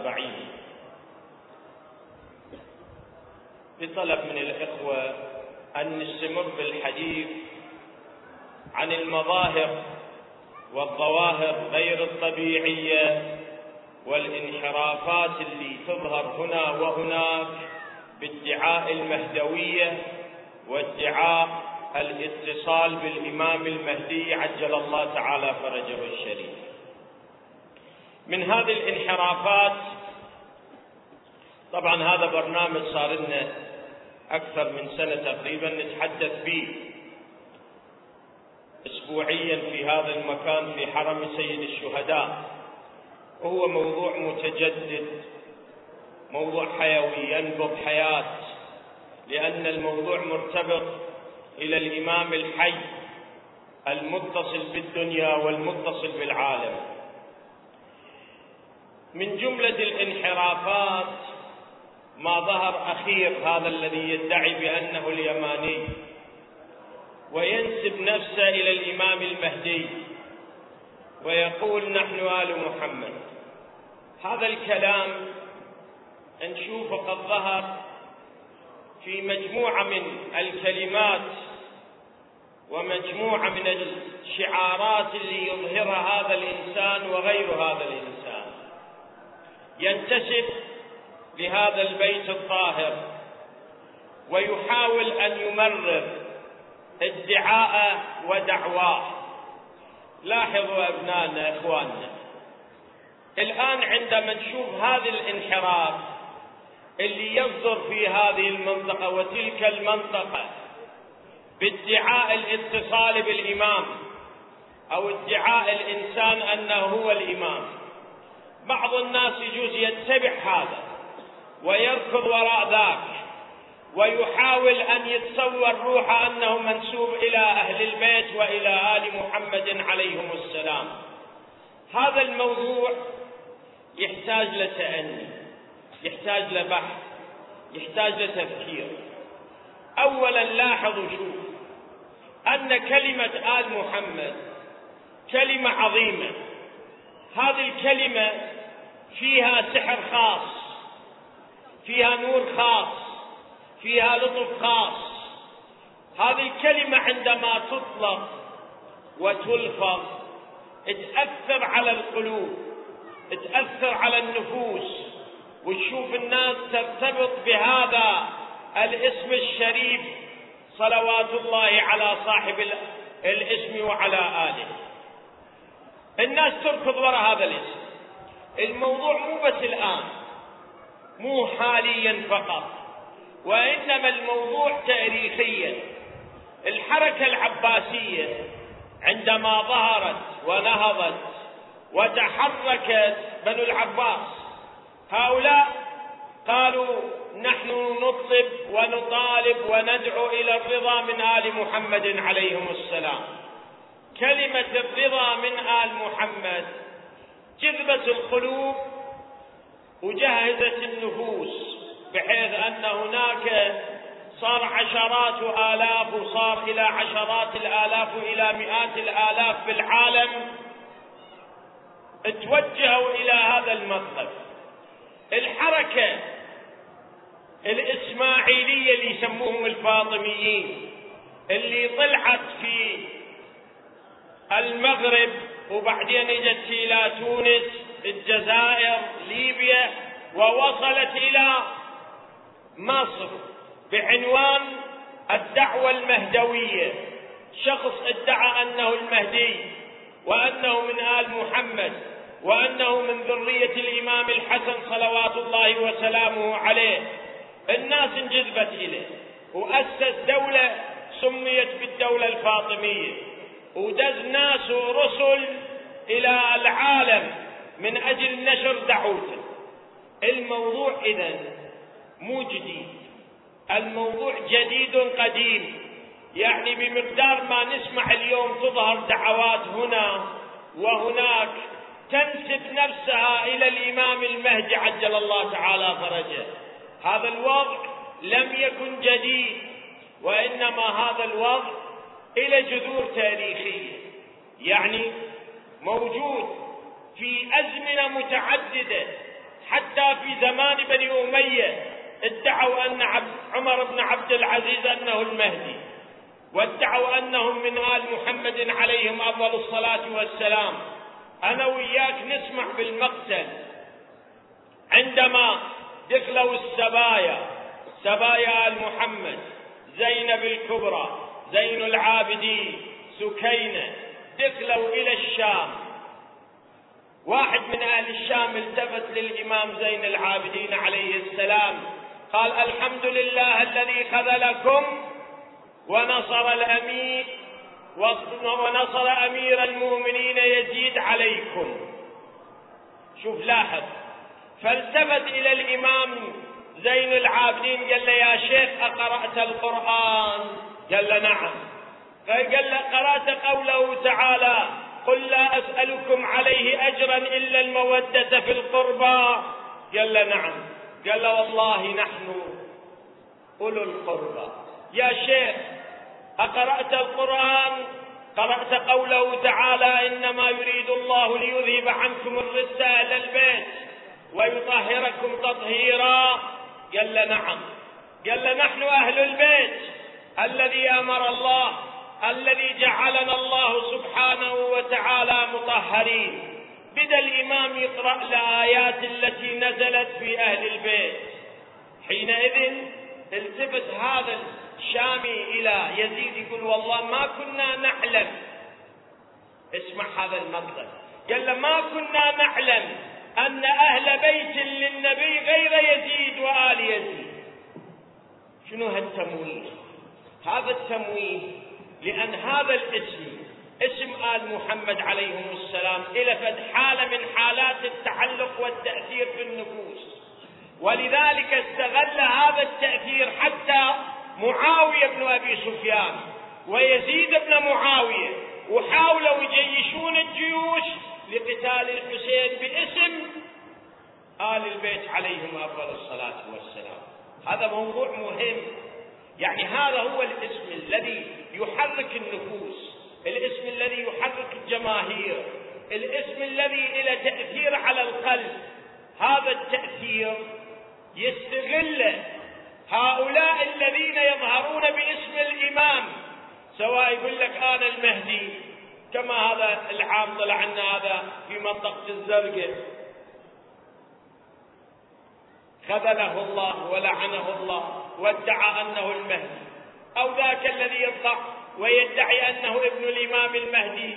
الأربعين بطلب من الإخوة أن نستمر بالحديث عن المظاهر والظواهر غير الطبيعية والانحرافات اللي تظهر هنا وهناك بادعاء المهدوية وادعاء الاتصال بالإمام المهدي عجل الله تعالى فرجه الشريف. من هذه الانحرافات. طبعا هذا برنامج صار لنا أكثر من سنة تقريبا نتحدث به أسبوعيا في هذا المكان في حرم سيد الشهداء. وهو موضوع متجدد موضوع حيوي ينبض حياة لأن الموضوع مرتبط إلى الإمام الحي المتصل بالدنيا والمتصل بالعالم. من جملة الانحرافات ما ظهر أخير هذا الذي يدعي بأنه اليماني. وينسب نفسه إلى الإمام المهدي. ويقول نحن آل محمد. هذا الكلام نشوفه قد ظهر في مجموعة من الكلمات ومجموعة من الشعارات اللي يظهرها هذا الإنسان وغير هذا الإنسان. ينتسب لهذا البيت الطاهر ويحاول أن يمرر ادعاءه ودعواه. لاحظوا أبنائنا إخواننا الآن عندما نشوف هذا الانحراف اللي يصدر في هذه المنطقة وتلك المنطقة بادعاء الاتصال بالإمام أو ادعاء الإنسان أنه هو الإمام. بعض الناس يجوز يتبع هذا ويركض وراء ذاك ويحاول أن يتصور روحه أنه منسوب إلى أهل البيت وإلى آل محمد عليهم السلام. هذا الموضوع يحتاج لتأني يحتاج لبحث يحتاج لتفكير أولا لاحظوا شوف أن كلمة آل محمد كلمة عظيمة. هذه الكلمة فيها سحر خاص فيها نور خاص فيها لطف خاص. هذه الكلمة عندما تطلق وتلفظ تأثر على القلوب تأثر على النفوس. وتشوف الناس ترتبط بهذا الاسم الشريف صلوات الله على صاحب الاسم وعلى آله. الناس تركض وراء هذا الاسم الموضوع مو بس الآن مو حاليا فقط وإنما الموضوع تاريخيا. الحركة العباسية عندما ظهرت ونهضت وتحركت بنو العباس هؤلاء قالوا نحن نطلب ونطالب وندعو إلى الرضا من آل محمد عليهم السلام. كلمة الرضا من آل محمد. جذبت القلوب وجهزت النفوس بحيث أن هناك صار عشرات آلاف وصار إلى عشرات الآلاف وإلى مئات الآلاف في العالم توجهوا إلى هذا المطلب. الحركة الإسماعيلية اللي يسموهم الفاطميين اللي طلعت في المغرب وبعدين إجت إلى تونس الجزائر ليبيا ووصلت إلى مصر بعنوان الدعوة المهدوية. شخص ادعى أنه المهدي وأنه من آل محمد وأنه من ذرية الإمام الحسن صلوات الله وسلامه عليه. الناس انجذبت إليه واسس دولة سميت بالدولة الفاطمية. ودز ناس ورسل إلى العالم من أجل نشر دعوته. الموضوع اذا مو جديد. الموضوع جديد قديم. يعني بمقدار ما نسمع اليوم تظهر دعوات هنا وهناك تنسب نفسها إلى الإمام المهدي عجل الله تعالى فرجه. هذا الوضع لم يكن جديد وإنما هذا الوضع إلى جذور تاريخية. يعني موجود في أزمنة متعددة. حتى في زمان بني أمية ادعوا أن عمر بن عبد العزيز أنه المهدي. وادعوا أنهم من آل محمد عليهم أفضل الصلاة والسلام. أنا وياك نسمع بالمقتل. عندما دخلوا السبايا سبايا آل محمد زينب الكبرى زين العابدين سكينة دخلوا إلى الشام. واحد من أهل الشام التفت للإمام زين العابدين عليه السلام قال الحمد لله الذي خذلكم ونصر الأمير ونصر أمير المؤمنين يزيد عليكم. شوف لاحظ فالتفت إلى الإمام زين العابدين قال له يا شيخ أقرأت القرآن؟ قال نعم. فقال قرأت قوله تعالى قل لا أسألكم عليه أجرا إلا المودة في القربى. قال نعم. قال له والله نحن أولو القربى. يا شيخ أقرأت القرآن؟ قرأت قوله تعالى إنما يريد الله ليذهب عنكم الرجس أهل البيت ويطهركم تطهيرا. قال نعم. قال نحن أهل البيت. الذي أمر الله الذي جعلنا الله سبحانه وتعالى مطهرين. بدا الإمام يقرأ الآيات التي نزلت في أهل البيت. حينئذ التفت هذا الشامي إلى يزيد يقول والله ما كنا نعلم. اسمع هذا المقصد. قال له ما كنا نعلم أن أهل بيت للنبي غير يزيد وآل يزيد. شنو هالتمويه هذا التمويه لأن هذا الاسم اسم آل محمد عليهم السلام إلى حالة من حالات التعلق والتأثير في النفوس. ولذلك استغل هذا التأثير حتى معاوية بن أبي سفيان ويزيد بن معاوية وحاولوا يجيشون الجيوش لقتال الحسين باسم آل البيت عليهم أفضل الصلاة والسلام. هذا موضوع مهم. يعني هذا هو الاسم الذي يحرك النفوس الاسم الذي يحرك الجماهير الاسم الذي إلى تأثير على القلب. هذا التأثير يستغل هؤلاء الذين يظهرون باسم الإمام سواء يقول لك أنا المهدي كما هذا العام طلع عنا هذا في منطقة الزرقاء. خذله الله ولعنه الله. وادعى أنه المهدي. أو ذاك الذي يطلع ويدعي أنه ابن الإمام المهدي.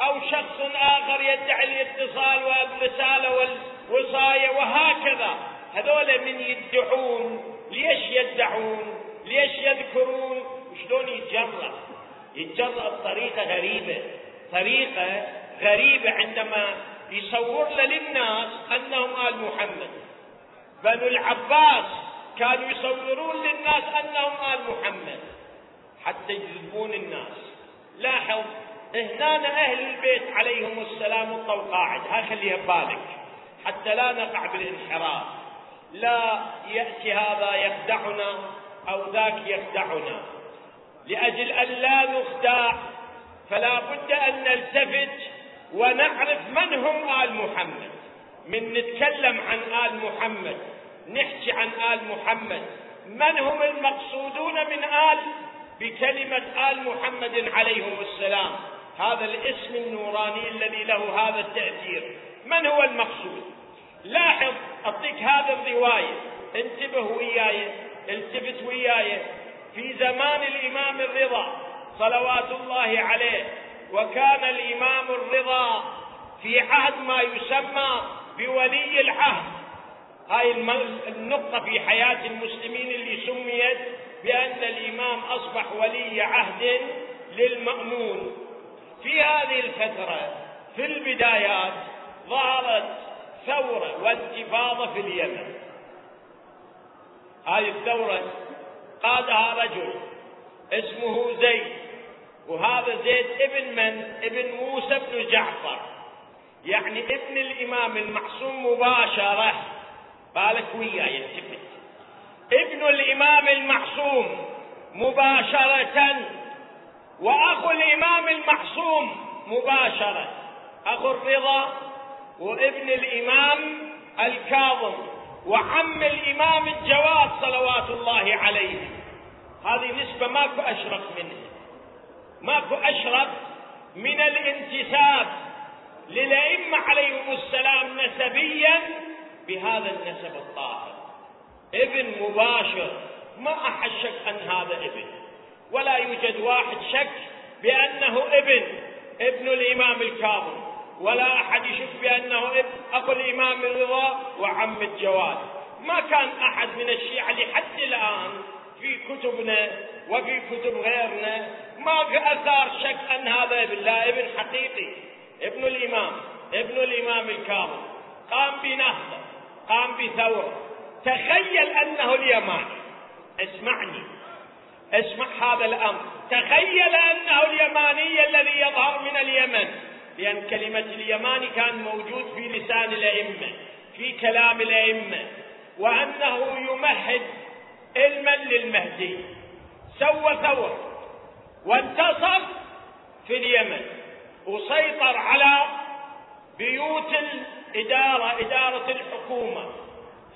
أو شخص آخر يدعي الاتصال والرسالة والوصايه وهكذا. هذول من يدعون. ليش يدعون؟ ليش يذكرون؟ شلون يتجرأ؟ يتجرأ بطريقة غريبة. طريقة غريبة عندما يصور للناس أنهم آل محمد. بنو العباس. كانوا يصورون للناس أنهم آل محمد. حتى يجذبون الناس. لاحظ هنا أهل البيت عليهم السلام القواعد ها خليها ببالك حتى لا نقع بالانحراف. لا يأتي هذا يخدعنا أو ذاك يخدعنا. لأجل أن لا نخدع فلا بد أن نلتفت ونعرف من هم آل محمد. من نتكلم عن آل محمد. نحكي عن آل محمد. من هم المقصودون من آل؟ بكلمة آل محمد عليهم السلام. هذا الاسم النوراني الذي له هذا التأثير. من هو المقصود؟ لاحظ أعطيك هذا الرواية. انتبه وياي التفت وياي. في زمان الإمام الرضا صلوات الله عليه وكان الإمام الرضا في عهد ما يسمى بولي العهد. هاي النقطة في حياة المسلمين اللي سميت بأن الإمام أصبح ولي عهد للمأمون. في هذه الفترة في البدايات ظهرت ثورة وانتفاضة في اليمن. هذه الثورة قادها رجل اسمه زيد وهذا زيد ابن من؟ ابن موسى بن جعفر. يعني ابن الإمام المعصوم مباشرة. بالك وياي التفت ابن الإمام المعصوم مباشرة وأخو الإمام المعصوم مباشرة أخو الرضا وابن الإمام الكاظم وعم الإمام الجواد صلوات الله عليه. هذه نسبة ماكو أشرف منها ماكو أشرف من الانتساب للأئمة عليهم السلام نسبيا بهذا النسب الطاهر. ابن مباشر ما أحد شك أن هذا ابن. ولا يوجد واحد شك بأنه ابن ابن الإمام الكاظم. ولا أحد يشك بأنه ابن. أخو الإمام الرضا وعم الجواد. ما كان أحد من الشيعة لحد الآن في كتبنا وفي كتب غيرنا ما في أثار شك أن هذا ابن. لا ابن حقيقي. ابن الإمام ابن الإمام الكاظم. قام بنهضة. قام بثورة. تخيل أنه اليماني اسمعني. اسمع هذا الأمر. تخيل أنه اليماني الذي يظهر من اليمن. لأن كلمة اليماني كان موجود في لسان الأئمة في كلام الأئمة. وأنه يمهد علما للمهدي. سوى ثورة. وانتصر في اليمن. وسيطر على بيوت الإدارة إدارة الحكومة.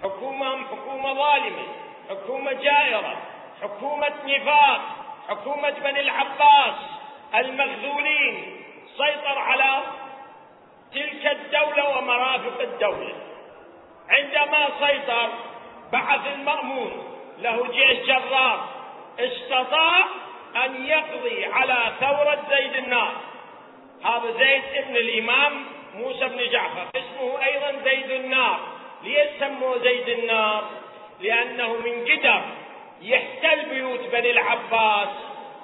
حكومة حكومة ظالمة حكومة جائرة حكومة نفاق حكومة بني العباس المخذولين سيطر على تلك الدولة ومرافق الدولة. عندما سيطر بعث المأمون له جيش جرار استطاع أن يقضي على ثورة زيد النار هذا زيد ابن الإمام موسى بن جعفر اسمه أيضا زيد النار. ليش سموه زيد النار لأنه من قدر يحتل بيوت بني العباس.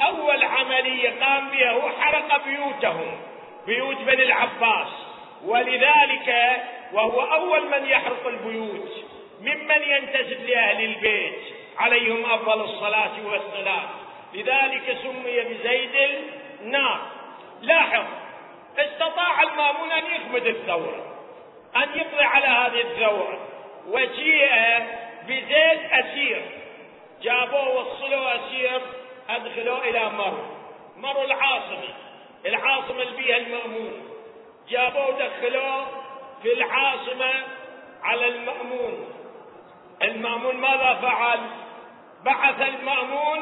أول عملية قام بها هو حرق بيوتهم بيوت بني العباس. ولذلك وهو أول من يحرق البيوت ممن ينتسب لأهل البيت عليهم أفضل الصلاة والسلام. لذلك سمي بزيد النار. لاحظ استطاع المامون أن يخمد الثورة أن يقضي على هذه الثورة وجيء بزيد أسير. جابوه وصلوا أسير أدخلوه إلى مر مر العاصمة. العاصمة اللي بيها المأمون. جابوه دخلوه في العاصمة على المأمون. المأمون ماذا فعل؟ بعث المأمون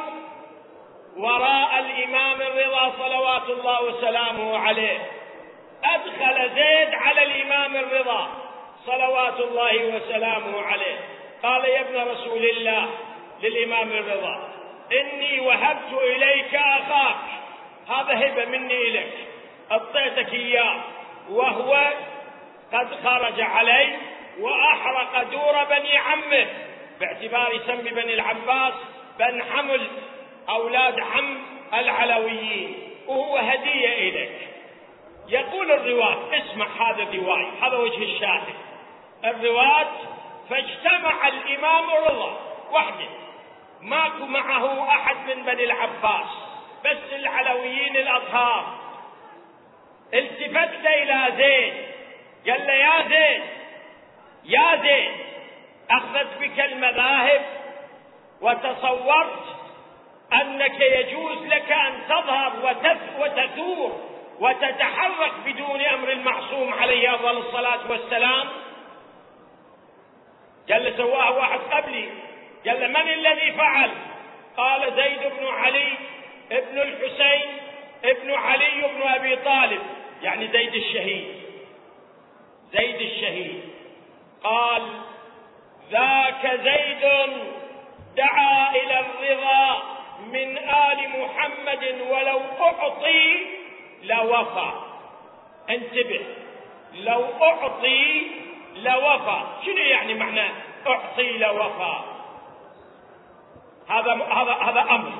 وراء الإمام الرضا صلوات الله وسلامه عليه. أدخل زيد على الإمام الرضا صلوات الله وسلامه عليه. قال يا ابن رسول الله للإمام الرضا إني وهبت إليك أخاك هذا هبة مني إليك أعطيتك إياه وهو قد خرج علي وأحرق دور بني عمه باعتبار يسمي بني العباس بن حمل أولاد عم العلويين وهو هدية إليك. يقول الرواة اسمع هذا الرواية هذا وجه الشاهد. الرواة فاجتمع الإمام رضا وحده. ماكو معه أحد من بني العباس بس العلويين الأطهار التفت إلى زيد قال له يا زيد يا زيد أخذت بك المذاهب وتصورت أنك يجوز لك أن تظهر وتثور وتتحرك بدون أمر المعصوم عليه أفضل الصلاة والسلام. قال سواها واحد قبلي قال من الذي فعل؟ قال زيد بن علي ابن الحسين ابن علي بن أبي طالب يعني زيد الشهيد. زيد الشهيد. قال ذاك زيد دعا إلى الرضا من آل محمد ولو أعطي لوفى انتبه. لو أعطي لوفى شنو يعني معنى أعطي لوفى هذا هذا هذا أمر.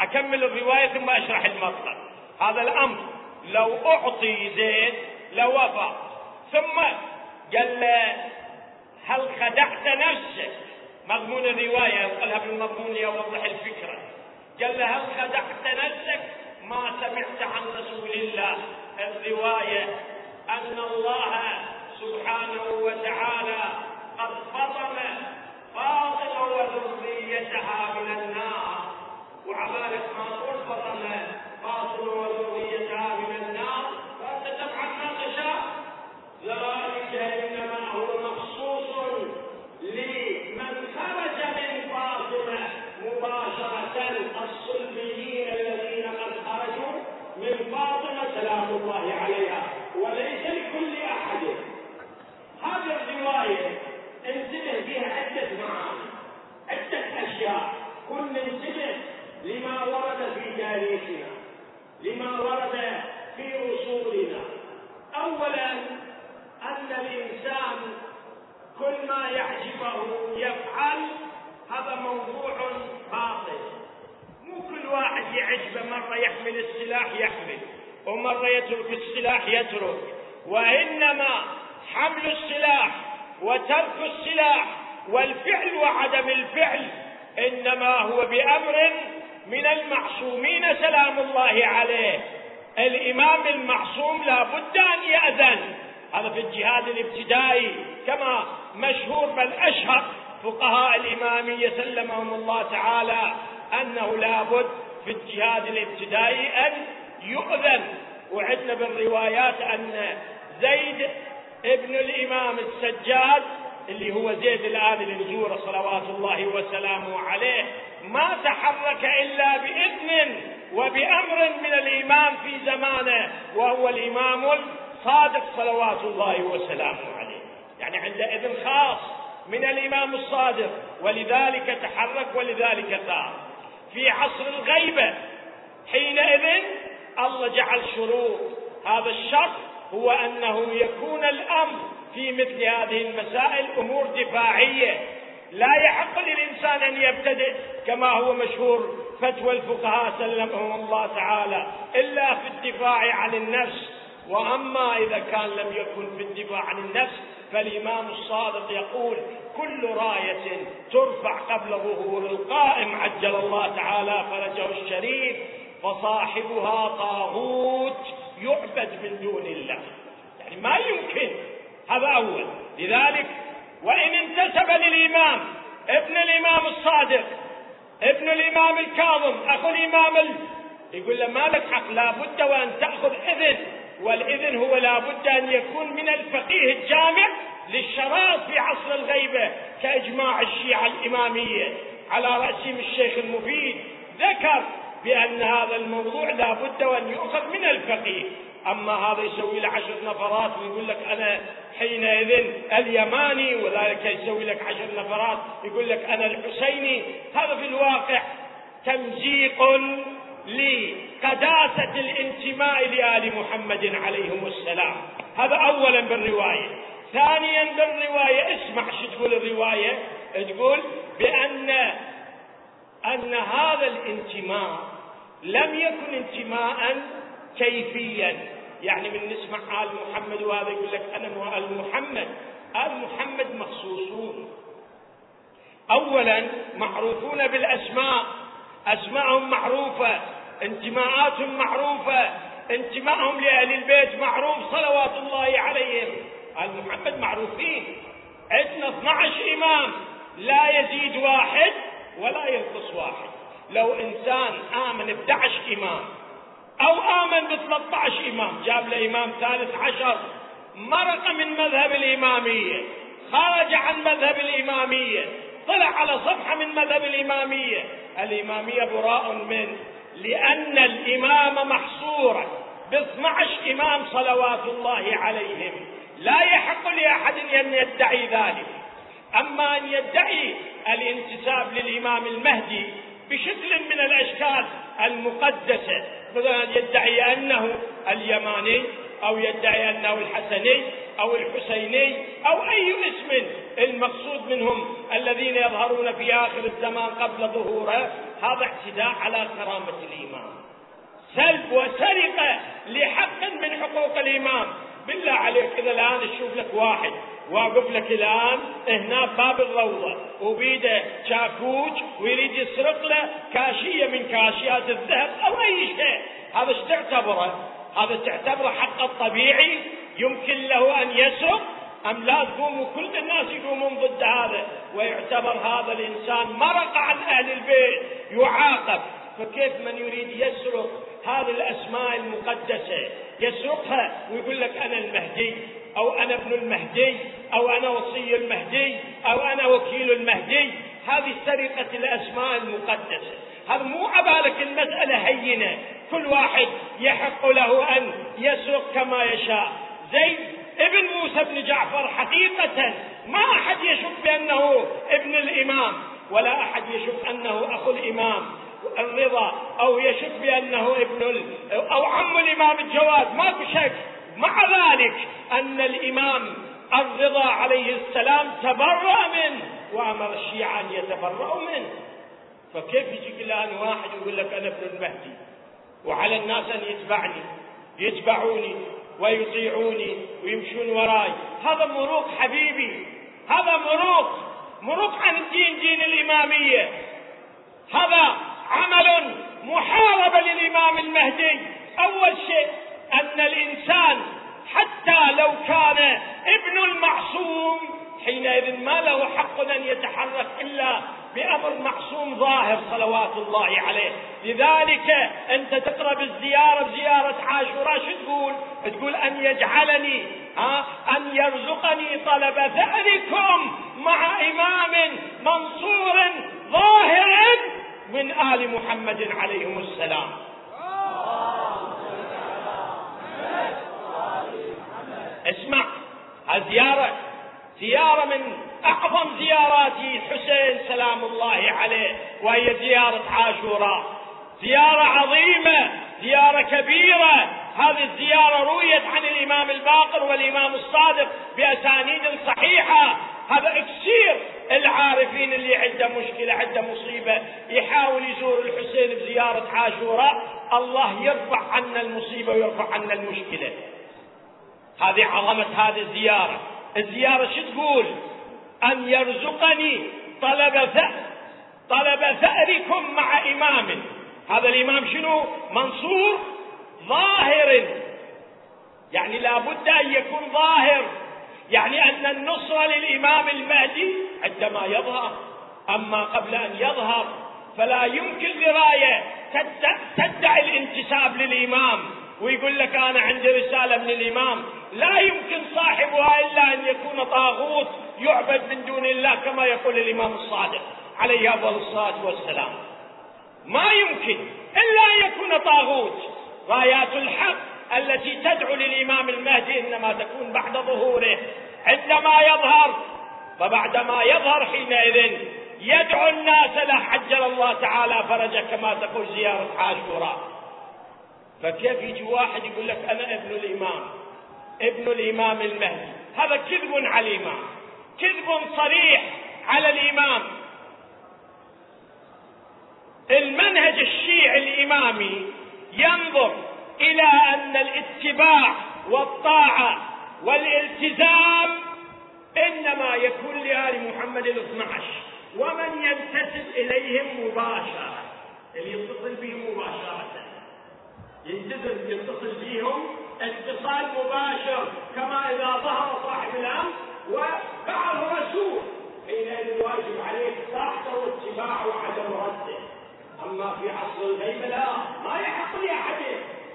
أكمل الرواية ثم أشرح المطلب هذا الأمر. لو أعطي زيد لوفى ثم قال له هل خدعت نفسك؟ مضمون الرواية. أنقلها بالمضمون ليوضح الفكرة. قال له هل خدعت نفسك؟ ما سمعت عن رسول الله. الرواية أن الله سبحانه وتعالى قد فضل فاطمة وذريتها من النار وعبالك ما قل فضل فاطمة وذريتها من النار فأنت تفعل ما تشاء ذلك إنما هو مخصوص لمن خرج من فاطمة مباشرة الصلبيين الذين قد خرجوا من فاطمة سلام الله عليها وليس لكل أحد هذه الرواية انتبه فيها عدة معاني عدة أشياء كن ننتبه لما ورد في تاريخنا لما ورد في رسولنا أولا أن الإنسان كل ما يعجبه يفعل هذا موضوع باطل مو كل واحد يعجبه مرة يحمل السلاح يحمل ومرة يترك السلاح يترك وإنما حمل السلاح وترك السلاح والفعل وعدم الفعل إنما هو بأمر من المعصومين سلام الله عليه الإمام المعصوم لا بد أن يأذن هذا في الجهاد الابتدائي كما مشهور بل أشهر فقهاء الإمامية سلمهم الله تعالى أنه لابد في الجهاد الابتدائي أن يؤذن وعدنا بالروايات أن زيد ابن الإمام السجاد اللي هو زيد الآن النزور صلوات الله وسلامه عليه ما تحرك إلا بإذن وبأمر من الإمام في زمانه وهو الإمام الصادق صلوات الله وسلامه عليه. يعني عند إذن خاص من الإمام الصادق ولذلك تحرك ولذلك ثار في عصر الغيبة حينئذ الله جعل شروط. هذا الشرط هو أنه يكون الأمر في مثل هذه المسائل أمور دفاعية. لا يحق للإنسان أن يبتدئ كما هو مشهور فتوى الفقهاء سلمهم الله تعالى إلا في الدفاع عن النفس. وأما إذا كان لم يكن في الدفاع عن النفس فالإمام الصادق يقول كل راية ترفع قبل ظهور القائم عجل الله تعالى فرجه الشريف فصاحبها طاغوت يعبد من دون الله. يعني ما يمكن هذا أول. لذلك وإن انتسب للإمام ابن الإمام الصادق ابن الإمام الكاظم أخو الإمام ال... يقول له ما لك حق لابد وأن تأخذ إذن والإذن هو لابد أن يكون من الفقيه الجامع للشراط في عصر الغيبة كإجماع الشيعة الإمامية. على رأسهم الشيخ المفيد ذكر بأن هذا الموضوع لابد وأن يؤخذ من الفقيه. أما هذا يسوي له عشر نفرات ويقول لك أنا حينئذ اليماني وذلك يسوي لك عشر نفرات يقول لك أنا الحسيني. هذا في الواقع تمزيق لقداسة الانتماء لآل محمد عليهم السلام. هذا أولا بالرواية. ثانيا بالرواية اسمع شو تقول الرواية. تقول بأن أن هذا الانتماء لم يكن انتماء كيفيا. يعني من نسمع آل محمد وهذا يقول لك أنا آل محمد. آل محمد مخصوصون. أولا معروفون بالأسماء. أسماءهم معروفة انتماءاتهم معروفة انتمائهم لأهل البيت معروف صلوات الله عليهم. آل محمد معروفين. عندنا 12 إمام. لا يزيد واحد ولا ينقص واحد. لو إنسان آمن ب 11 إمام أو آمن ب 13 إمام. جاب له إمام ثالث عشر مرق من مذهب الإمامية. خرج عن مذهب الإمامية. طلع على صفحة من مذهب الإمامية. الإمامية براء منه لأن الإمام محصورا ب 12 إمام صلوات الله عليهم. لا يحق لأحد أن يدعي ذلك. أما أن يدعي الانتساب للإمام المهدي بشكل من الأشكال المقدسة مثلا يدعي أنه اليماني أو يدعي أنه الحسني أو الحسيني أو أي اسم المقصود منهم الذين يظهرون في آخر الزمان قبل ظهوره هذا اعتداء على كرامة الإمام سلب وسرقة لحق من حقوق الإمام بالله عليك إذا الآن تشوف لك واحد واقف لك الآن هنا باب الروضة. وبيده شاكوش ويريد يسرق له كاشية من كاشيات الذهب أو أي شيء. هذا إيش تعتبره؟ هذا تعتبره حق الطبيعي. يمكن له أن يسرق أم لا تقوموا كل الناس يقومون ضد هذا. ويعتبر هذا الإنسان مرق عن أهل البيت. يعاقب. فكيف من يريد يسرق هذه الأسماء المقدسة؟ يسرقها ويقول لك أنا المهدي أو أنا ابن المهدي. أو أنا وصي المهدي أو أنا وكيل المهدي هذه سرقة الأسماء المقدسة هذا مو عبالك المسألة هينة. كل واحد يحق له أن يسرق كما يشاء. زيد ابن موسى بن جعفر حقيقة ما أحد يشك بأنه ابن الإمام ولا أحد يشك أنه أخو الإمام الرضا أو يشك بأنه ابن. أو عم الإمام الجواد. ما شك. مع ذلك أن الإمام الرضا عليه السلام تبرأ منه وأمر الشيعة أن يتبرأوا منه. فكيف يجيك الآن واحد يقول لك أنا ابن المهدي؟ وعلى الناس أن يتبعني يتبعوني ويطيعوني ويمشون وراي. هذا مروق حبيبي هذا مروق مروق عن الدين دين الإمامية. هذا عمل محاربة للإمام المهدي. أول شيء أن الإنسان حتى لو كان ابن المعصوم حينئذ ما له حق أن يتحرك إلا بأمر معصوم ظاهر صلوات الله عليه. لذلك أنت تقرأ بالزيارة بزيارة عاشوراء شو تقول؟ تقول أن يجعلني ها أن يرزقني طلب ثأركم مع إمام منصور ظاهر من آل محمد عليهم السلام اسمع الزيارة. زيارة من أعظم زيارات الحسين سلام الله عليه وهي زيارة عاشوراء. زيارة عظيمة زيارة كبيرة. هذه الزيارة رويت عن الإمام الباقر والإمام الصادق بأسانيد صحيحة. هذا إكسير العارفين اللي عنده مشكلة عنده مصيبة يحاول يزور الحسين بزيارة عاشوراء. الله يرفع عنا المصيبة ويرفع عنا المشكلة. هذه عظمة هذه الزيارة الزيارة شو تقول؟ أن يرزقني طلب ثأر طلب ثأركم مع إمام. هذا الإمام شنو؟ منصور ظاهر. يعني لابد أن يكون ظاهر. يعني أن النصرة للإمام المهدي عندما يظهر. أما قبل أن يظهر فلا يمكن لراية. تدعي الانتساب للإمام ويقول لك أنا عندي رسالة من الإمام. لا يمكن صاحبها إلا أن يكون طاغوت يعبد من دون الله كما يقول الإمام الصادق عليه أفضل الصلاة والسلام. ما يمكن إلا أن يكون طاغوت. رايات الحق التي تدعو للإمام المهدي إنما تكون بعد ظهوره. عندما يظهر فبعدما يظهر حينئذ يدعو الناس له عجل الله تعالى فرجه كما تقول زيارة عاشوراء. فكيف يجي واحد يقول لك أنا ابن الإمام؟ ابن الإمام المهدي. هذا كذب على الإمام. كذب صريح على الإمام. المنهج الشيعي الإمامي ينظر إلى أن الاتباع والطاعة والالتزام إنما يكون لآل محمد الاثنى عشر ومن ينتسب إليهم مباشرة. اللي يتصل بهم مباشرة. ينتسب يتصل بهم اتصال مباشر كما إذا ظهر صاحب الأمر وبعث رسول. حينئذ الواجب عليك طاعته واتباعه وعدم رده. أما في عصر الغيبه لا ما يحق لأحد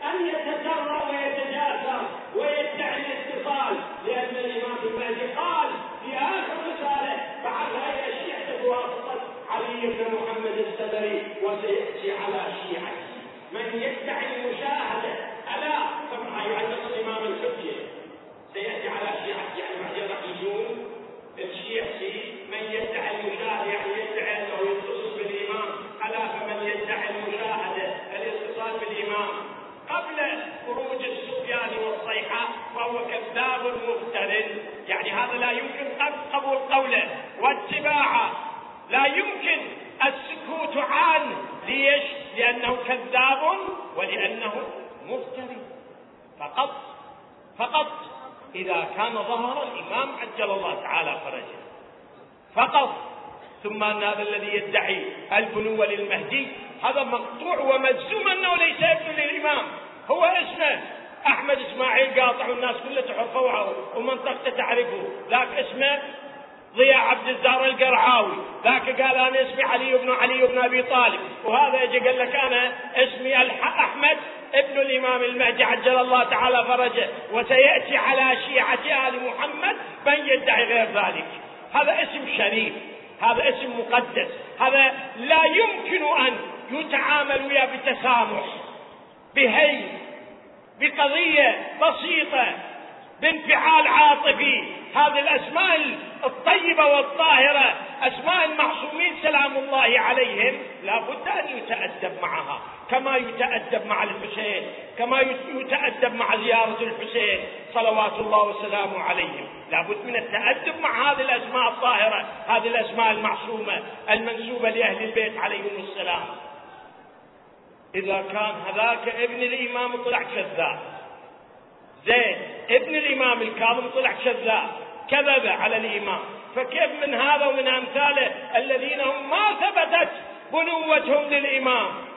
أن يتجرأ ويتجاسر ويدعي الاتصال لأن الإمام المهدي قال في آخر رسالة بعث إلى الشيعه بواسطة علي بن محمد السدري وسيأتي على شيعته. من يدعي المشاهدة سيأتي على شيعته يعني بعد راح يجون الشيعي من يدعي المشاهده يعني يدعي أنه يتصل بالإمام. ألا فمن يدعي المشاهده الاتصال بالإمام. قبل خروج السفيان والصيحة فهو كذاب مفتر يعني هذا لا يمكن قبول قوله. واتباعه لا يمكن السكوت عنه ليش؟ لأنه كذاب ولأنه مفتري فقط فقط إذا كان ظهر الإمام عجل الله تعالى فرجه. فقط. ثم أن هذا الذي يدعي البنوة للمهدي هذا مقطوع ومجزوم أنه ليس ابن للإمام. هو اسمه أحمد إسماعيل قاطع والناس كلها تعرفه ومنطقته تعرفه. ذاك اسمه ضياء عبد الزهر القرعاوي. ذاك قال أنا اسمي علي بن علي بن أبي طالب. وهذا يجي قال لك أنا اسمي أحمد ابن الإمام المهدي عجل الله تعالى فرجه وسيأتي على شيعة آل محمد من يدعي غير ذلك. هذا اسم شريف هذا اسم مقدس هذا لا يمكن أن يتعامل وياه بتسامح بهي بقضية بسيطة بانفعال عاطفي. هذه الأسماء الطيبة والطاهرة أسماء المعصومين سلام الله عليهم لا بد أن يتأدب معها. كما يتأدب مع الحسين كما يتأدب مع زيارة الحسين صلوات الله وسلامه عليهم. لا بد من التأدب مع هذه الأسماء الطاهرة هذه الأسماء المعصومة المنسوبة لأهل البيت عليهم السلام. إذا كان هذاك ابن الإمام طلع كذاب زين ابن الإمام الكاظم طلع كذاب كذب على الإمام. فكيف من هذا ومن أمثاله الذين هم ما ثبتت بنوتهم للإمام؟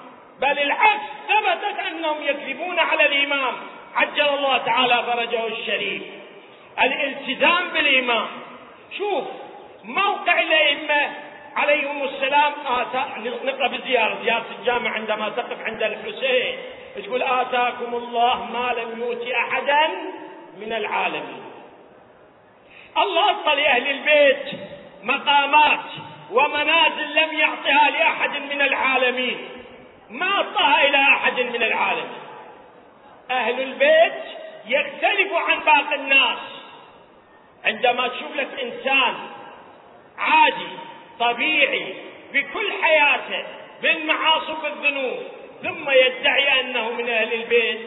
بل العكس ثبتت أنهم يكذبون على الإمام. عجل الله تعالى فرجه الشريف. الالتزام بالإمام. شوف موقع الأئمة عليهم السلام نقرأ بالزياره زيارة الجامع عندما تقف عند الحسين. تقول آتاكم الله ما لم يؤت أحدا من العالمين. الله أعطى لأهل البيت مقامات ومنازل لم يعطها لأحد من العالمين. ما أعطاها إلى أحد من العالمين أهل البيت يختلف عن باقي الناس. عندما تشوف لك إنسان عادي طبيعي بكل حياته بالمعاصي والذنوب ثم يدعي أنه من أهل البيت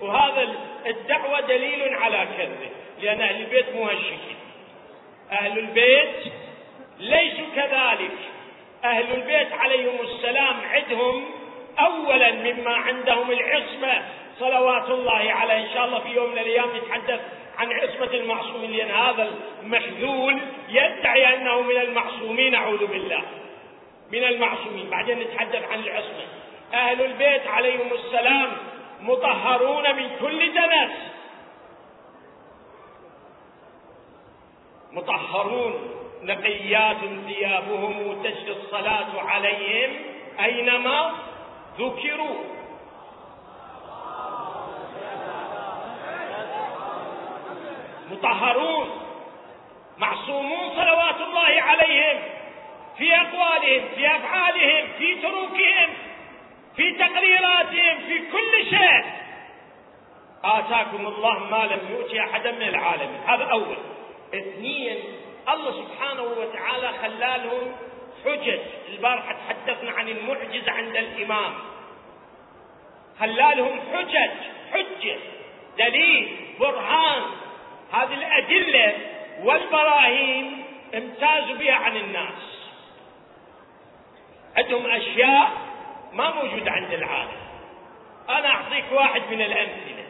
وهذا الدعوة دليل على كذبه لأن أهل البيت مهشكين أهل البيت ليسوا كذلك. أهل البيت عليهم السلام عندهم اولا مما عندهم العصمة. صلوات الله عليه. إن شاء الله في يوم من الأيام نتحدث عن عصمة المعصومين. لأن هذا المخذول يدعي أنه من المعصومين أعوذ بالله. من المعصومين. بعدين نتحدث عن العصمة. أهل البيت عليهم السلام مطهرون من كل دنس مطهرون. نقيات ثيابهم تجري الصلاة عليهم أينما ذكروا. مطهرون معصومون صلوات الله عليهم في أقوالهم في أفعالهم في تروكهم في تقريراتهم في كل شيء. آتاكم الله ما لم يؤتي أحدا من العالمين. هذا أول اثنين الله سبحانه وتعالى خلالهم حجج. البارحة تحدثنا عن المعجز عند الإمام. خلالهم حجج؟ حجة دليل برهان. هذه الأدلة والبراهين امتازوا بها عن الناس. عندهم أشياء ما موجود عند العالم. أنا أعطيك واحد من الأمثلة.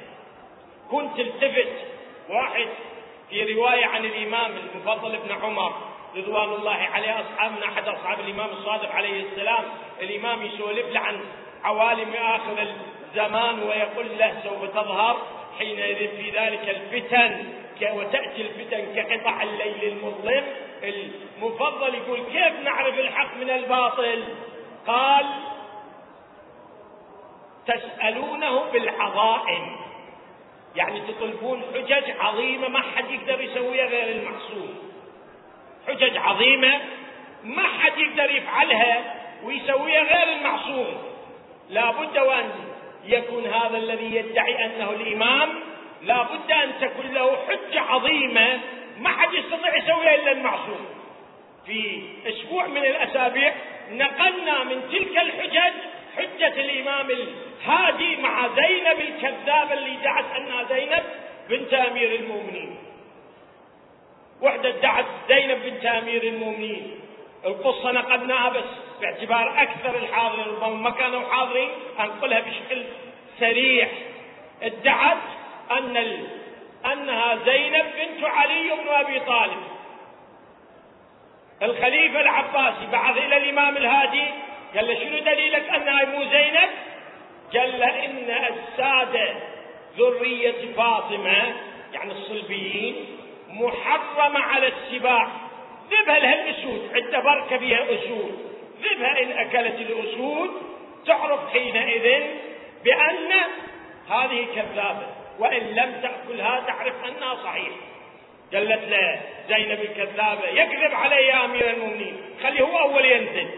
كنت التفت واحد في رواية عن الإمام المفضل ابن عمر. رضوان الله عليه أصحابنا أحد أصحاب الإمام الصادق عليه السلام الإمام يسولف له عن عوالم آخر الزمان ويقول له سوف تظهر حينئذ في ذلك الفتن وتأتي الفتن كقطع الليل المظلم المفضل يقول كيف نعرف الحق من الباطل قال تسألونه بالعظائم يعني تطلبون حجج عظيمة ما حد يقدر يسويها غير المحسوب حجج عظيمة ما حد يقدر يفعلها ويسويها غير المعصوم. لا بد وأن يكون هذا الذي يدعي أنه الإمام لا بد أن تكون له حجة عظيمة ما حد يستطيع يسويها إلا المعصوم. في أسبوع من الأسابيع نقلنا من تلك الحجج حجة الإمام الهادي مع زينب الكذابة اللي دعت أنها زينب بنت أمير المؤمنين. وحدة دعت زينب بنت أمير المؤمنين. القصة نقلناها بس باعتبار أكثر الحاضرين ربما ما كانوا حاضرين أنقلها بشكل سريع. ادعت أن ال... أنها زينب بنت علي بن أبي طالب. الخليفة العباسي بعث إلى الإمام الهادي قال له شنو دليلك أنها مو زينب؟ قال له إن السادة ذرية فاطمة يعني الصلبيين محرمة على السباع. ذبها لها الأسود عندها بركة بها أسود. ذبها إن أكلت الأسود. تعرف حينئذ بأن هذه كذابة. وإن لم تأكلها تعرف أنها صحيحة قالت له زينب الكذابة يكذب علي يا أمير المؤمنين خلي هو أول ينزل.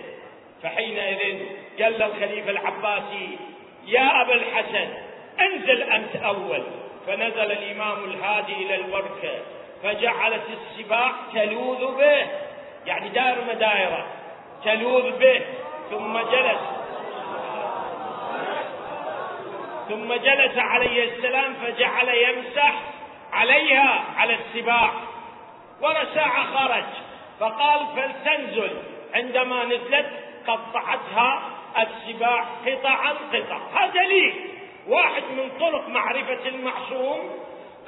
فحينئذ قال الخليفة العباسي يا أبا الحسن انزل أنت أول. فنزل الإمام الهادي إلى البركة. فجعلت السباع تلوذ به. يعني دائر مدائرة تلوذ به. ثم جلس. ثم جلس عليه السلام فجعل يمسح عليها على السباع. ورا ساعة خرج. فقال فلتنزل. عندما نزلت قطعتها السباع قطعا قطع هذا دليل واحد من طرق معرفة المعصوم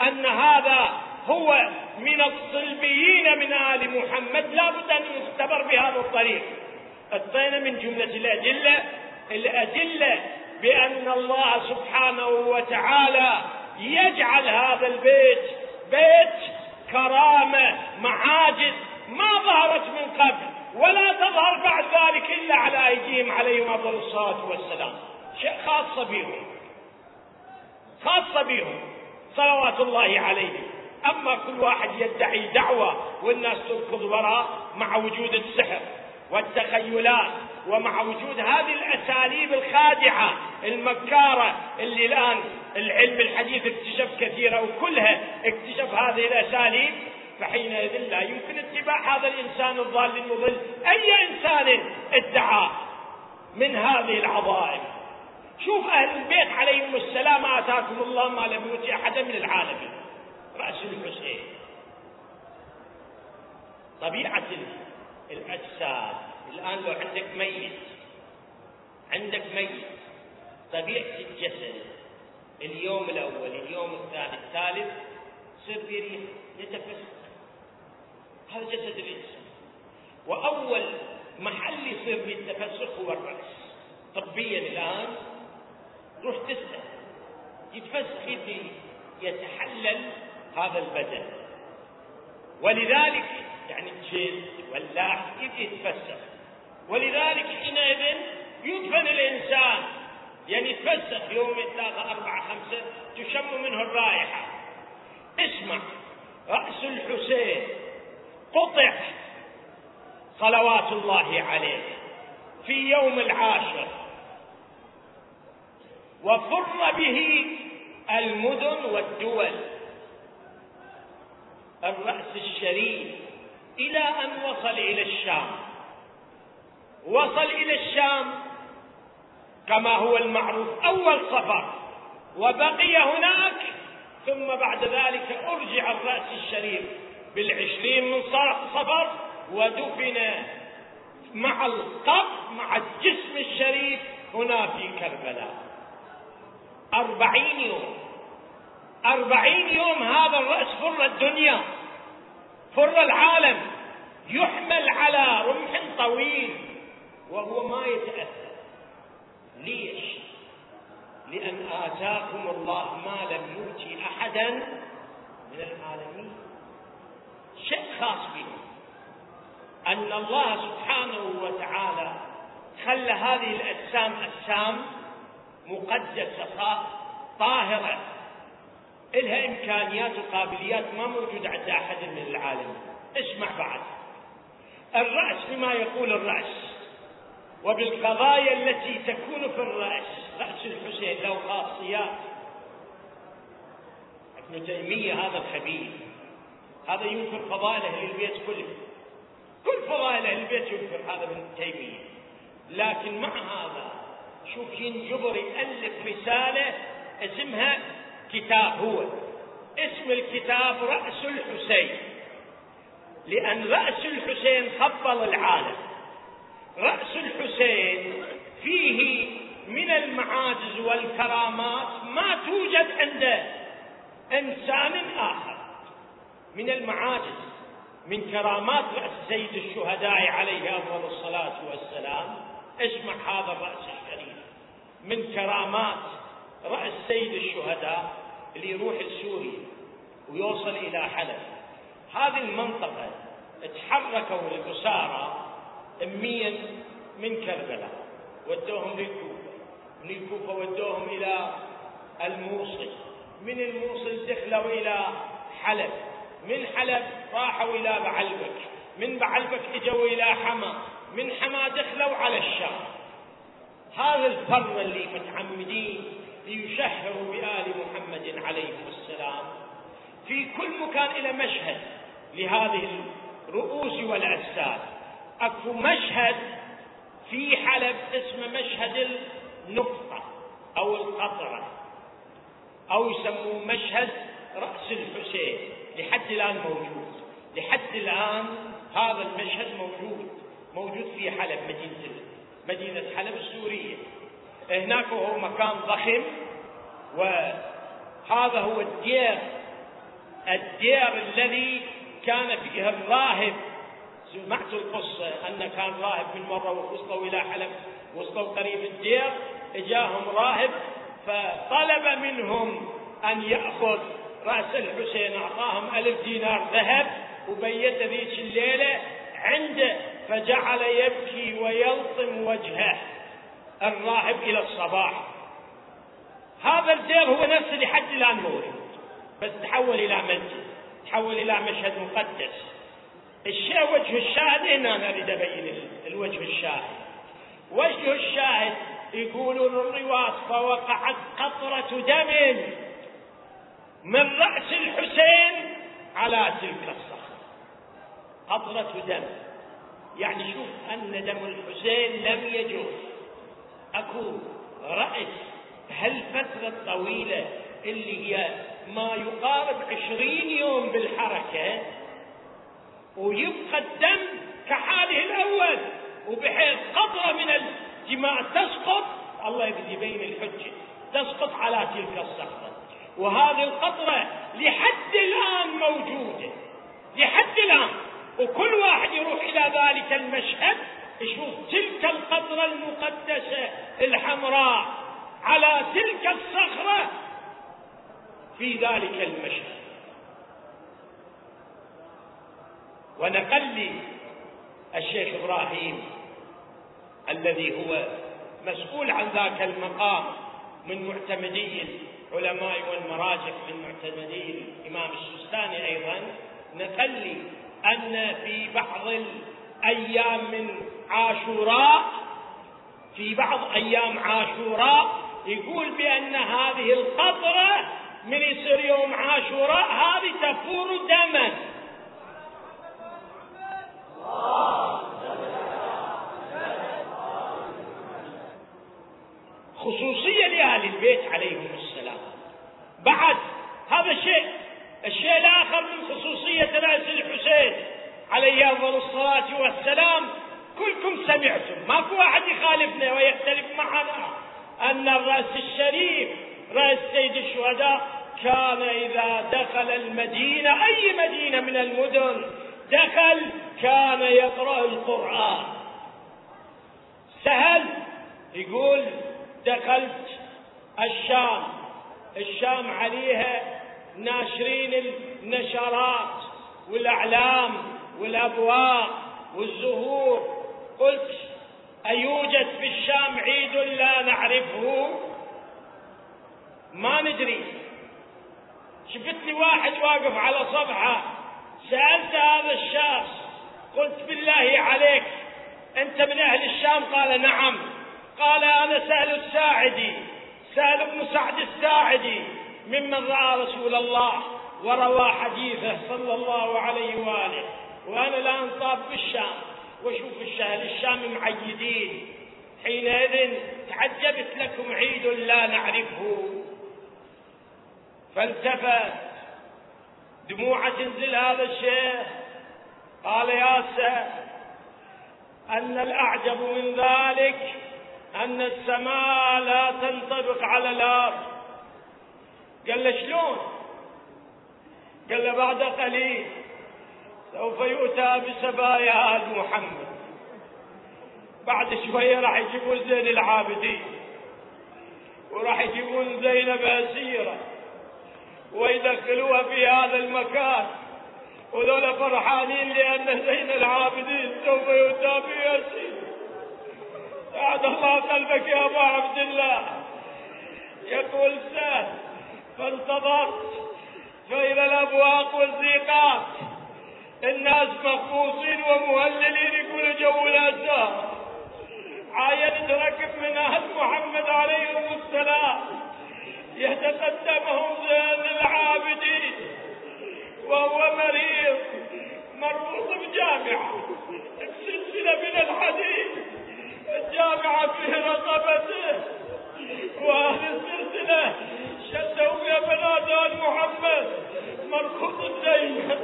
أن هذا هو من الصلبيين من آل محمد. لا بد أن يختبر بهذا الطريق. أعطينا من جملة الأدلة؟ الأدلة بأن الله سبحانه وتعالى يجعل هذا البيت بيت كرامة معاجز ما ظهرت من قبل ولا تظهر بعد ذلك إلا على أيديهم عليهم أفضل الصلاة والسلام. شيء خاصة بهم خاصة بهم صلوات الله عليهم. أما كل واحد يدعي دعوة والناس تركض وراء مع وجود السحر والتخيلات ومع وجود هذه الأساليب الخادعة المكارة اللي الآن العلم الحديث اكتشف كثيرة وكلها اكتشف هذه الأساليب فحينئذ لا يمكن اتباع هذا الإنسان الضال المضل أي إنسان ادعى من هذه العظائم. شوف أهل البيت عليهم السلام آتاكم الله ما لم يؤتي أحدا من العالمين. راس الحسين. طبيعة الأجساد. الآن لو عندك ميت. عندك ميت. طبيعة الجسد. اليوم الأول اليوم الثاني الثالث يصير بريح يتفسد هذا جسد الإنسان. وأول محل يصير بالتفسخ هو الرأس. طبيا الآن روح تسأل. يتفسخ يتحلل. هذا البدن. ولذلك يعني الجلد واللحم يتفسخ ولذلك حينئذ يدفن الإنسان. يعني يتفسخ يوم ثلاثة أربعة خمسة تشم منه الرائحة. اسمع رأس الحسين قطع صلوات الله عليه في يوم العاشر. وفر به المدن والدول. الرأس الشريف إلى أن وصل إلى الشام. وصل إلى الشام كما هو المعروف أول سفر. وبقي هناك ثم بعد ذلك أرجع الرأس الشريف بالعشرين من صفر ودفن مع القبر مع الجسم الشريف هنا في كربلاء. أربعين يوم. أربعين يوم هذا الرأس فر الدنيا. فر العالم يحمل على رمح طويل وهو ما يتأثر. ليش؟ لأن آتاكم الله ما لم يؤتي أحدا من العالمين. شيء خاص به. أن الله سبحانه وتعالى خلى هذه الأجسام أجسام مقدسة طاهرة. إلها إمكانيات وقابليات ما موجودة عند أحد من العالم. اسمع بعد. الرأس بما يقول الرأس. وبالقضايا التي تكون في الرأس. رأس الحسين له خاصيات. ابن تيمية هذا الخبير. هذا ينكر فضائل أهل البيت كله. كل فضائل أهل البيت ينكر هذا ابن تيمية. لكن مع هذا شوف ينجبر يألف رسالة اسمها كتاب هو. اسم الكتاب رأس الحسين. لأن رأس الحسين خبل العالم. رأس الحسين فيه من المعاجز والكرامات ما توجد عند إنسان آخر. من المعاجز من كرامات رأس سيد الشهداء عليه أفضل الصلاة والسلام اسمع هذا الرأس الشريف من كرامات رأس سيد الشهداء اللي يروح لسوريا ويوصل إلى حلب. هذه المنطقة تحركوا الأسارة أميا من كربلاء. ودوهم للكوفة من الكوفة ودوهم إلى الموصل. من الموصل دخلوا إلى حلب. من حلب راحوا إلى بعلبك. من بعلبك إجوا إلى حما. من حما دخلوا على الشام. هذا الفر اللي متعمدين ليشهروا بآل محمد عليه السلام. في كل مكان إلى مشهد لهذه الرؤوس والأجساد. أكو مشهد في حلب اسمه مشهد النقطة أو القطرة أو يسموه مشهد رأس الحسين. لحد الآن موجود. لحد الآن هذا المشهد موجود. موجود في حلب مدينة مدينة حلب السورية. هناك هو مكان ضخم وهذا هو الدير الدير الذي كان فيه الراهب. سمعت القصة أن كان راهب من مرة وصلوا إلى حلب وصلوا قريب الدير إجاهم راهب فطلب منهم أن يأخذ رأس الحسين أعطاهم ألف دينار ذهب وبيت ذيك الليلة عنده فجعل يبكي ويلطم وجهه. الراهب إلى الصباح. هذا الدير هو نفسه لحد الآن موجود بس تحول إلى مسجد تحول إلى مشهد مقدس. الشيء وجه الشاهد هنا أنا أريد أبين الوجه الشاهد. وجه الشاهد يقولون الرواة فوقعت قطرة دم من رأس الحسين على تلك الصخرة. قطرة دم. يعني شوف أن دم الحسين لم يجوز. أكو رأس هالفترة الطويلة اللي هي ما يقارب عشرين يوم بالحركة ويبقى الدم كحاله الأول وبحيث قطرة من الدماء تسقط الله يبين الحجة تسقط على تلك الصخرة وهذه القطرة لحد الآن موجودة لحد الآن وكل واحد يروح إلى ذلك المشهد يشوف تلك القطرة المقدسة الحمراء على تلك الصخرة في ذلك المشهد. ونقل لي الشيخ إبراهيم الذي هو مسؤول عن ذاك المقام من معتمدي العلماء والمراجع من معتمدي الإمام السستاني أيضا. نقل لي أن في بعض الأيام من عاشوراء في بعض أيام عاشوراء يقول بأن هذه القطرة من يصير يوم عاشوراء هذه تفور دما. خصوصية لأهل البيت عليهم السلام. بعد هذا الشيء الشيء الآخر من خصوصية رأس الحسين. عليه أفضل الصلاة والسلام. كلكم سمعتم. ماكو واحد يخالفنا ويختلف معنا. أن الرأس الشريف رأس سيد الشهداء كان إذا دخل المدينة أي مدينة من المدن دخل كان يقرأ القرآن. سهل. يقول دخلت الشام. الشام عليها ناشرين النشرات والأعلام. والأبواق والزهور. قلت أيوجد في الشام عيد لا نعرفه؟ ما ندري. شفت لي واحد واقف على صفحة سألت هذا الشخص قلت بالله عليك أنت من أهل الشام؟ قال نعم. قال أنا سهل الساعدي سهل بن سعد الساعدي ممن رأى رسول الله وروى حديثه صلى الله عليه وآله. وأنا الآن طاب بالشام وشوف الشهل الشام معيدين. حينئذ تعجبت لكم عيد لا نعرفه. فالتفت دموع تنزل هذا الشيخ. قال يا سهل أن الأعجب من ذلك أن السماء لا تنطبق على الأرض. قال له شلون؟ قال له بعد قليل. سوف يؤتى بسبايا آل محمد. بعد شوية راح يجيبون زين العابدين وراح يجيبون زينب أسيرة ويدخلوها في هذا المكان. وذولا فرحانين لأن زين العابدين سوف يؤتى بأسيرة سعد الله قلبك يا أبا عبد الله. يقول سهل فانتظرت فإذا الأبواق والزيقات. الناس مخبوصين ومهللين يقولوا جو الأسار عاينت ركب من أهل محمد عليهم السلام. يتقدمهم زين العابدين. وهو مريض مربوط بجامعة. السلسلة من الحديد الجامعة في رقبته. وأهل السلسلة شدوا يا بنات آل محمد مربوط سكينة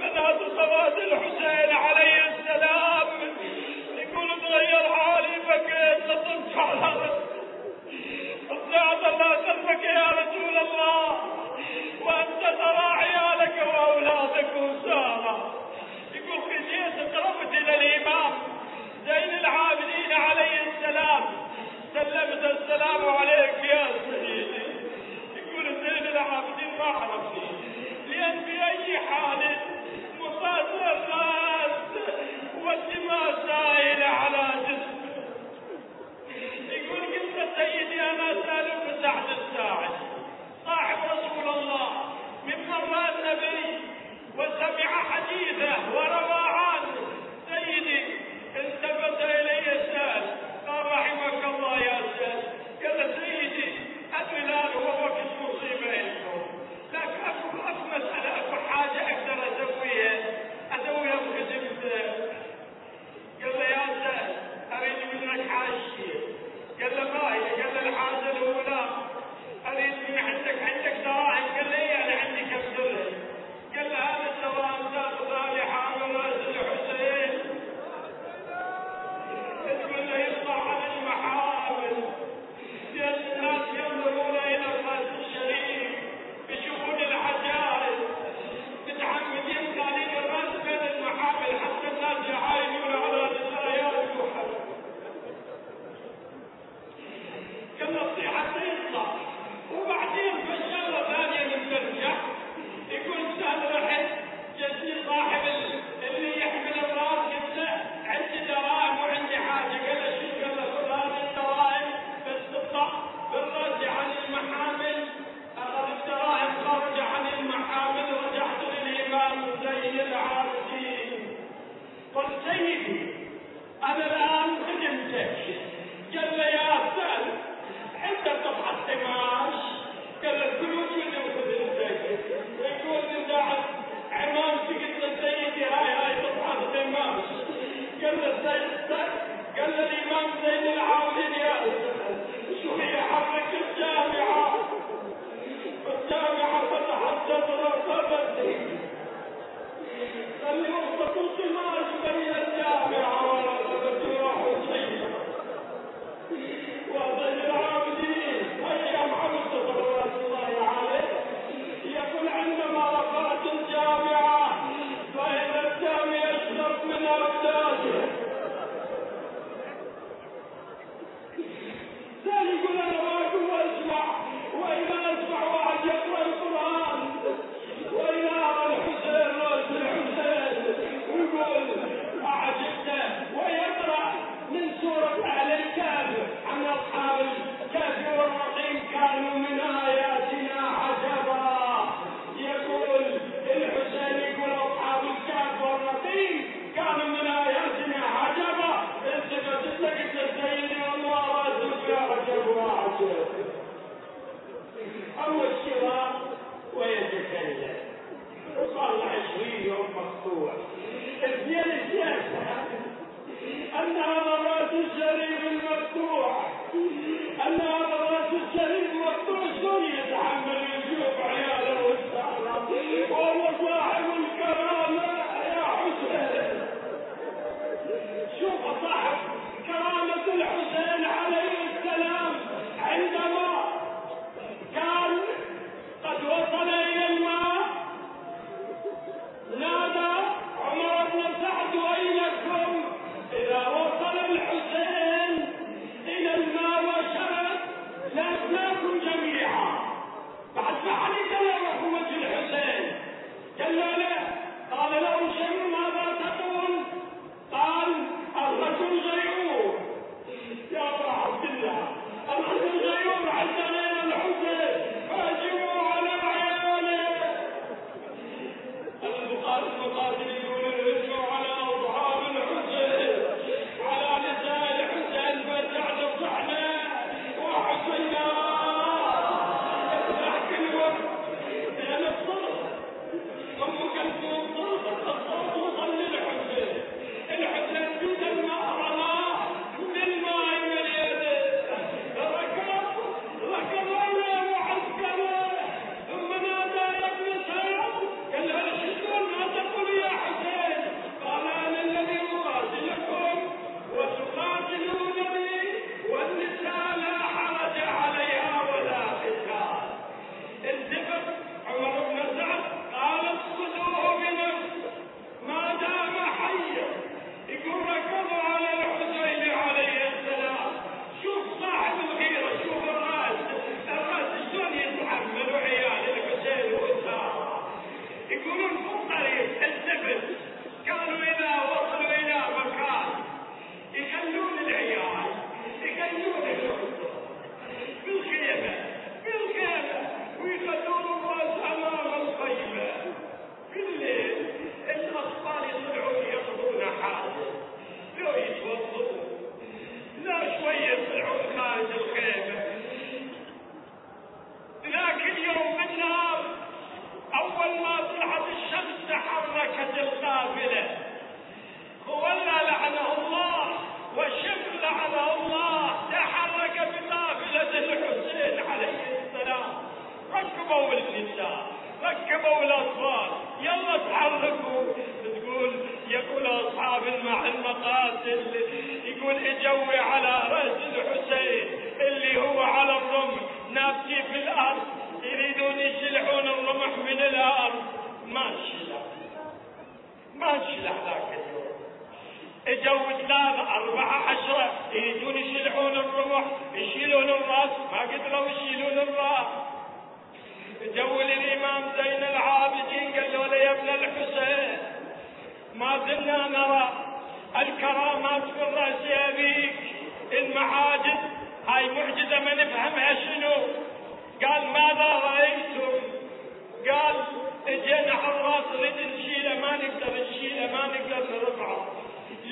بنات صواد الحسين عليه السلام يقول تغير حالي بكيت لطمت على اصلعت الله قلبك يا رسول الله وانت ترى عيالك واولادك وساره يقول خشيت قربت إلى الامام زين العابدين عليه السلام سلمت السلام عليك. يا سيدي يقول زين العابدين ما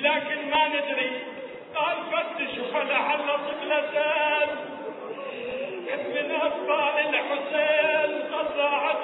لكن ما ندري. قال فتشوا فلعل طفلتان من أطفال الحسين قد ضاعت